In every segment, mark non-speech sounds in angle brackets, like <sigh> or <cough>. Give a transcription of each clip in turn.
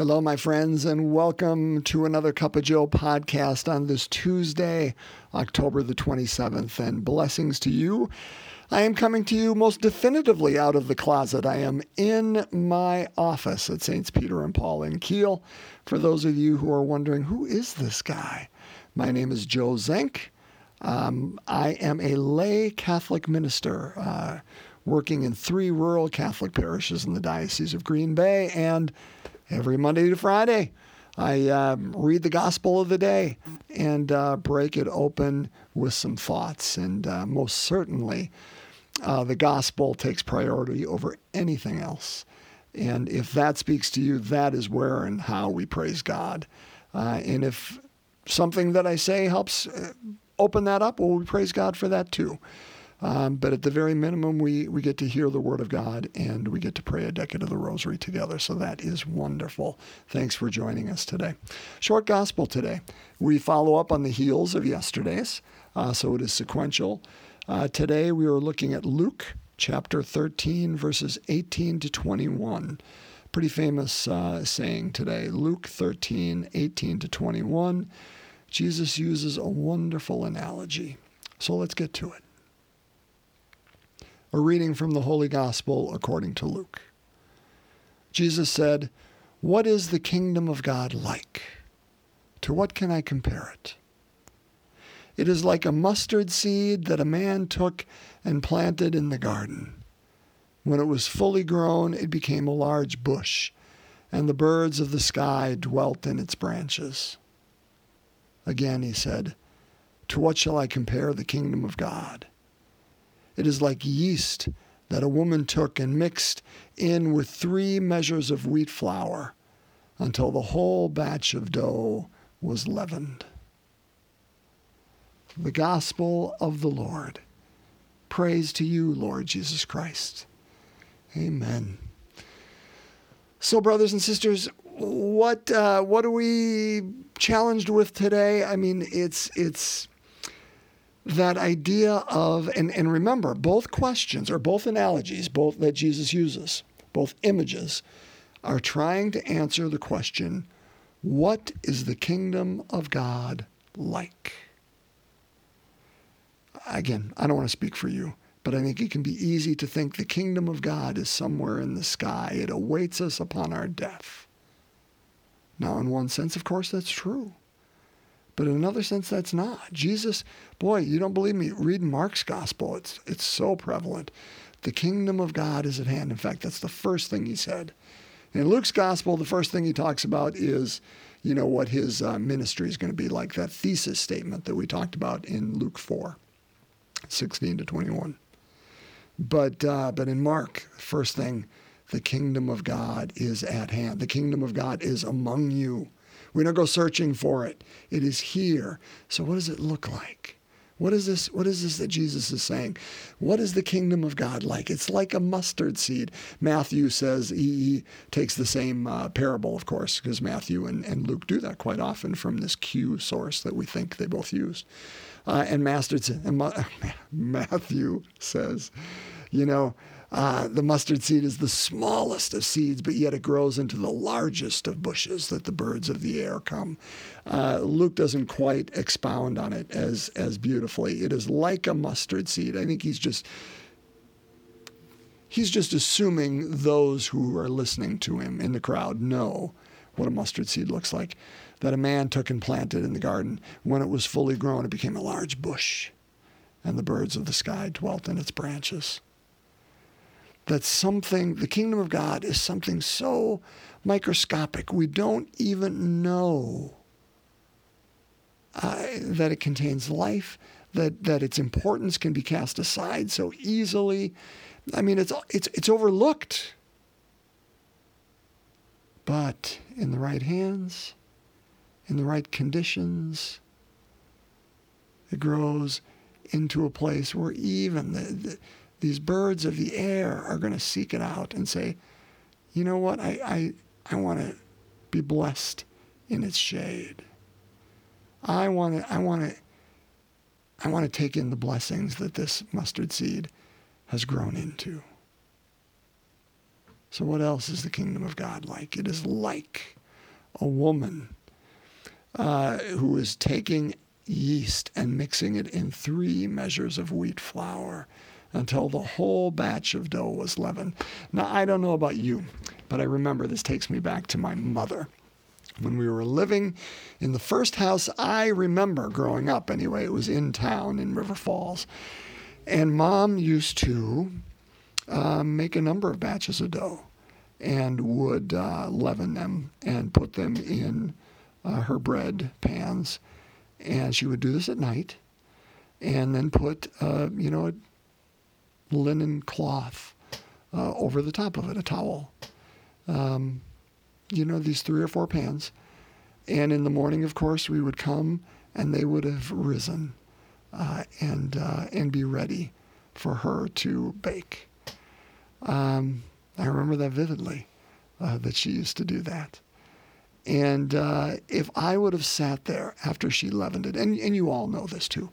Hello, my friends, and welcome to another Cup of Joe podcast on this Tuesday, October the 27th. And blessings to you. I am coming to you most definitively out of the closet. I am in my office at Saints Peter and Paul in Kiel. For those of you who are wondering, who is this guy? My name is Joe Zenk. Um, I am a lay Catholic minister. Uh, working in three rural Catholic parishes in the Diocese of Green Bay. And every Monday to Friday, I uh, read the Gospel of the day and uh, break it open with some thoughts. And uh, most certainly, uh, the Gospel takes priority over anything else. And if that speaks to you, that is where and how we praise God. Uh, and if something that I say helps uh, open that up, well, we praise God for that too. Um, but at the very minimum, we, we get to hear the Word of God and we get to pray a decade of the Rosary together. So that is wonderful. Thanks for joining us today. Short Gospel today. We follow up on the heels of yesterday's, uh, so it is sequential. Uh, today we are looking at Luke chapter 13, verses 18 to 21. Pretty famous uh, saying today Luke 13, 18 to 21. Jesus uses a wonderful analogy. So let's get to it. A reading from the Holy Gospel according to Luke. Jesus said, What is the kingdom of God like? To what can I compare it? It is like a mustard seed that a man took and planted in the garden. When it was fully grown, it became a large bush, and the birds of the sky dwelt in its branches. Again he said, To what shall I compare the kingdom of God? It is like yeast that a woman took and mixed in with three measures of wheat flour until the whole batch of dough was leavened. The Gospel of the Lord. Praise to you, Lord Jesus Christ. Amen. So, brothers and sisters, what uh, what are we challenged with today? I mean, it's it's that idea of, and, and remember, both questions or both analogies, both that Jesus uses, both images, are trying to answer the question what is the kingdom of God like? Again, I don't want to speak for you, but I think it can be easy to think the kingdom of God is somewhere in the sky. It awaits us upon our death. Now, in one sense, of course, that's true. But in another sense, that's not. Jesus, boy, you don't believe me? Read Mark's gospel. It's, it's so prevalent. The kingdom of God is at hand. In fact, that's the first thing he said. In Luke's gospel, the first thing he talks about is, you know, what his uh, ministry is going to be like, that thesis statement that we talked about in Luke 4, 16 to 21. But, uh, but in Mark, first thing, the kingdom of God is at hand. The kingdom of God is among you. We don't go searching for it. It is here. So what does it look like? What is this? What is this that Jesus is saying? What is the kingdom of God like? It's like a mustard seed. Matthew says he, takes the same uh, parable, of course, because Matthew and, and Luke do that quite often from this Q source that we think they both used. Uh, and, and <laughs> Matthew says, you know, uh, the mustard seed is the smallest of seeds, but yet it grows into the largest of bushes that the birds of the air come. Uh, Luke doesn't quite expound on it as, as beautifully. It is like a mustard seed. I think he's just he's just assuming those who are listening to him in the crowd know what a mustard seed looks like. That a man took and planted in the garden. When it was fully grown, it became a large bush, and the birds of the sky dwelt in its branches that something, the kingdom of God is something so microscopic, we don't even know uh, that it contains life, that, that its importance can be cast aside so easily. I mean, it's, it's, it's overlooked. But in the right hands, in the right conditions, it grows into a place where even the, the these birds of the air are going to seek it out and say, you know what, I, I, I want to be blessed in its shade. I want to, I want to, I want to take in the blessings that this mustard seed has grown into. So, what else is the kingdom of God like? It is like a woman uh, who was taking yeast and mixing it in three measures of wheat flour until the whole batch of dough was leavened. Now, I don't know about you, but I remember this takes me back to my mother. When we were living in the first house I remember growing up, anyway, it was in town in River Falls. And mom used to uh, make a number of batches of dough and would uh, leaven them and put them in uh, her bread pans. And she would do this at night and then put, uh, you know, linen cloth uh, over the top of it, a towel. Um, you know, these three or four pans. And in the morning, of course, we would come and they would have risen uh, and, uh, and be ready for her to bake. Um, I remember that vividly, uh, that she used to do that. And uh, if I would have sat there after she leavened it, and, and you all know this too,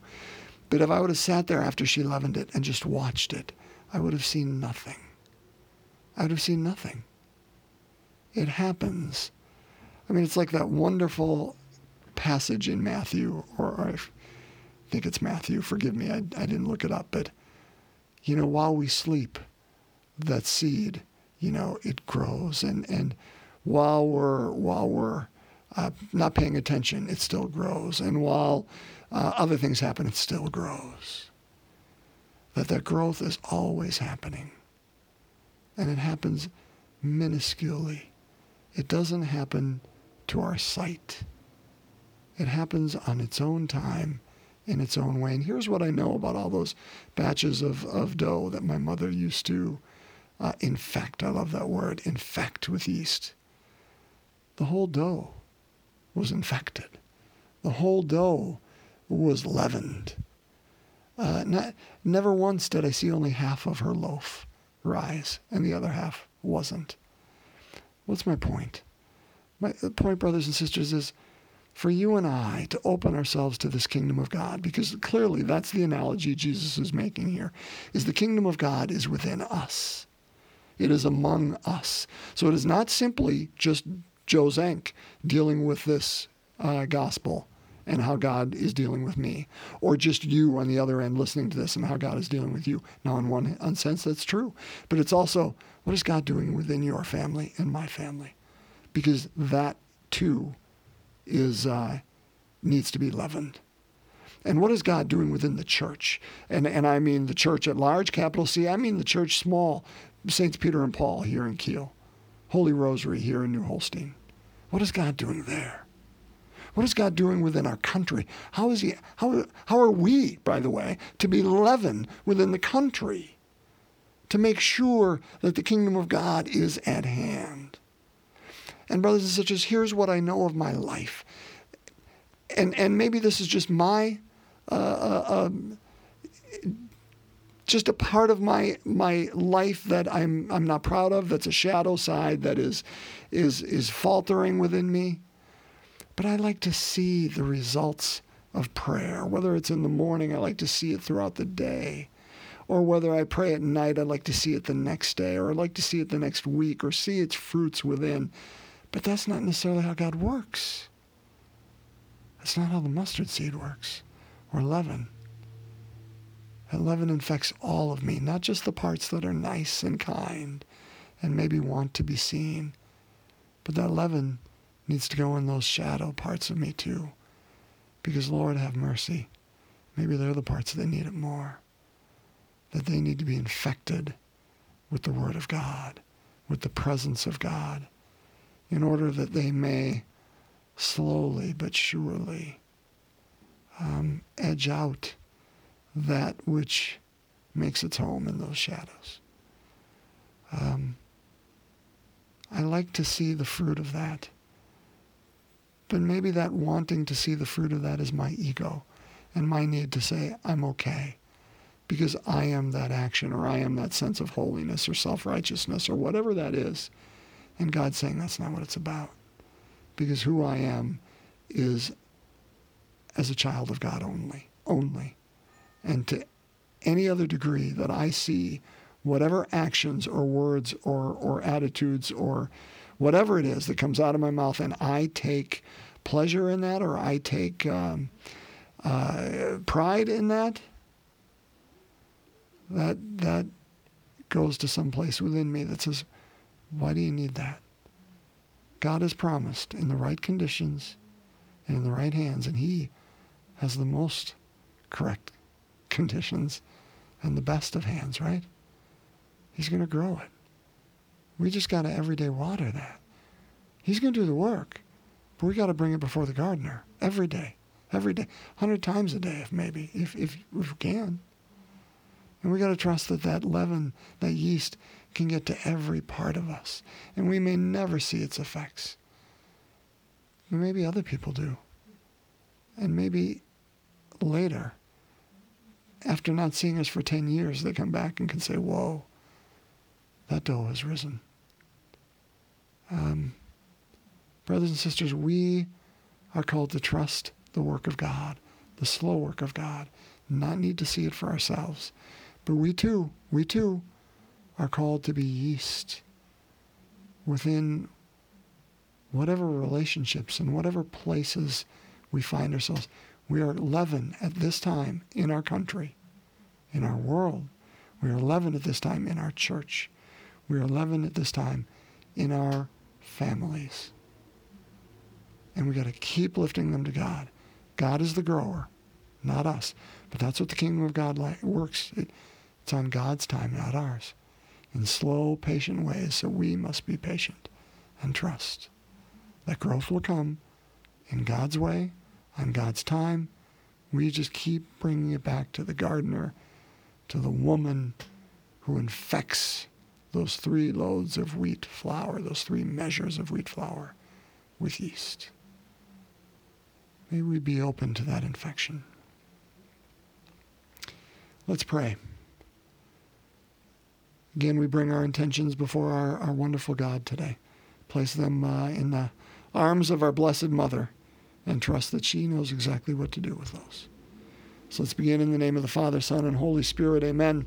but if I would have sat there after she leavened it and just watched it, I would have seen nothing. I would have seen nothing. It happens. I mean, it's like that wonderful passage in Matthew, or, I think it's Matthew, forgive me, I, I didn't look it up, but, you know, while we sleep, that seed, you know, it grows. And, and while we're, while we're uh, not paying attention, it still grows. And while uh, other things happen, it still grows. That that growth is always happening. And it happens minusculely. It doesn't happen to our sight. It happens on its own time, in its own way. And here's what I know about all those batches of, of dough that my mother used to uh, infect. I love that word, infect with yeast. The whole dough was infected. The whole dough was leavened. Uh, not, never once did I see only half of her loaf rise and the other half wasn't. What's my point? My point, brothers and sisters, is for you and I to open ourselves to this kingdom of God, because clearly that's the analogy Jesus is making here, is the kingdom of God is within us. It is among us. So it is not simply just Joe Zenk dealing with this uh, gospel and how God is dealing with me, or just you on the other end listening to this and how God is dealing with you. Now, in one, sense, that's true, but it's also what is God doing within your family and my family, because that too is uh, needs to be leavened. And what is God doing within the church? And and I mean the church at large, capital C. I mean the church small, Saints Peter and Paul here in Kiel, Holy Rosary here in New Holstein. What is God doing there? What is God doing within our country? How is he how how are we, by the way, to be leaven within the country? To make sure that the kingdom of God is at hand. And brothers and sisters, here's what I know of my life. And and maybe this is just my uh, uh, um, just a part of my my life that I'm I'm not proud of. That's a shadow side that is is is faltering within me. But I like to see the results of prayer, whether it's in the morning, I like to see it throughout the day. Or whether I pray at night, I'd like to see it the next day, or I'd like to see it the next week, or see its fruits within. But that's not necessarily how God works. That's not how the mustard seed works, or leaven. And leaven infects all of me, not just the parts that are nice and kind and maybe want to be seen, but that leaven needs to go in those shadow parts of me too. Because, Lord, have mercy. Maybe they're the parts that need it more. That they need to be infected with the Word of God, with the presence of God, in order that they may slowly but surely um, edge out that which makes its home in those shadows. Um, I like to see the fruit of that. But maybe that wanting to see the fruit of that is my ego and my need to say, I'm okay because I am that action or I am that sense of holiness or self righteousness or whatever that is. And God's saying that's not what it's about. Because who I am is as a child of God only, only. And to any other degree that I see whatever actions or words or, or attitudes or whatever it is that comes out of my mouth, and I take pleasure in that or I take um, uh, pride in that, that that goes to some place within me that says, "Why do you need that?" God has promised in the right conditions and in the right hands, and He has the most correct <laughs> conditions and the best of hands, right? He's going to grow it. We just got to everyday water that. He's going to do the work, but we got to bring it before the gardener every day, every day, hundred times a day, if maybe, if if, if we can. And we got to trust that that leaven, that yeast, can get to every part of us, and we may never see its effects. Maybe other people do, and maybe later, after not seeing us for ten years, they come back and can say, "Whoa." that dough has risen. Um, brothers and sisters, we are called to trust the work of God, the slow work of God, not need to see it for ourselves. But we too, we too are called to be yeast within whatever relationships and whatever places we find ourselves. We are leaven at this time in our country, in our world. We are leaven at this time in our church. We are 11 at this time in our families. And we got to keep lifting them to God. God is the grower, not us. But that's what the kingdom of God like, works. It, it's on God's time, not ours. In slow, patient ways, so we must be patient and trust that growth will come in God's way, on God's time. We just keep bringing it back to the gardener, to the woman who infects those three loads of wheat flour, those three measures of wheat flour with yeast. May we be open to that infection. Let's pray. Again, we bring our intentions before our, our wonderful God today. Place them uh, in the arms of our Blessed Mother and trust that she knows exactly what to do with those. So let's begin in the name of the Father, Son, and Holy Spirit. Amen.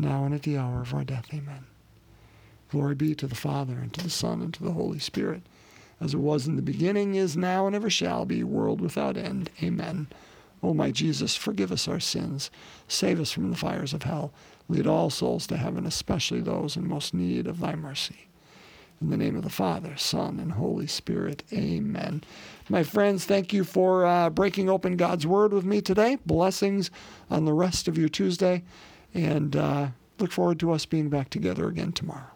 now and at the hour of our death. Amen. Glory be to the Father, and to the Son, and to the Holy Spirit, as it was in the beginning, is now, and ever shall be, world without end. Amen. O my Jesus, forgive us our sins, save us from the fires of hell, lead all souls to heaven, especially those in most need of thy mercy. In the name of the Father, Son, and Holy Spirit, amen. My friends, thank you for uh, breaking open God's Word with me today. Blessings on the rest of your Tuesday, and uh, look forward to us being back together again tomorrow.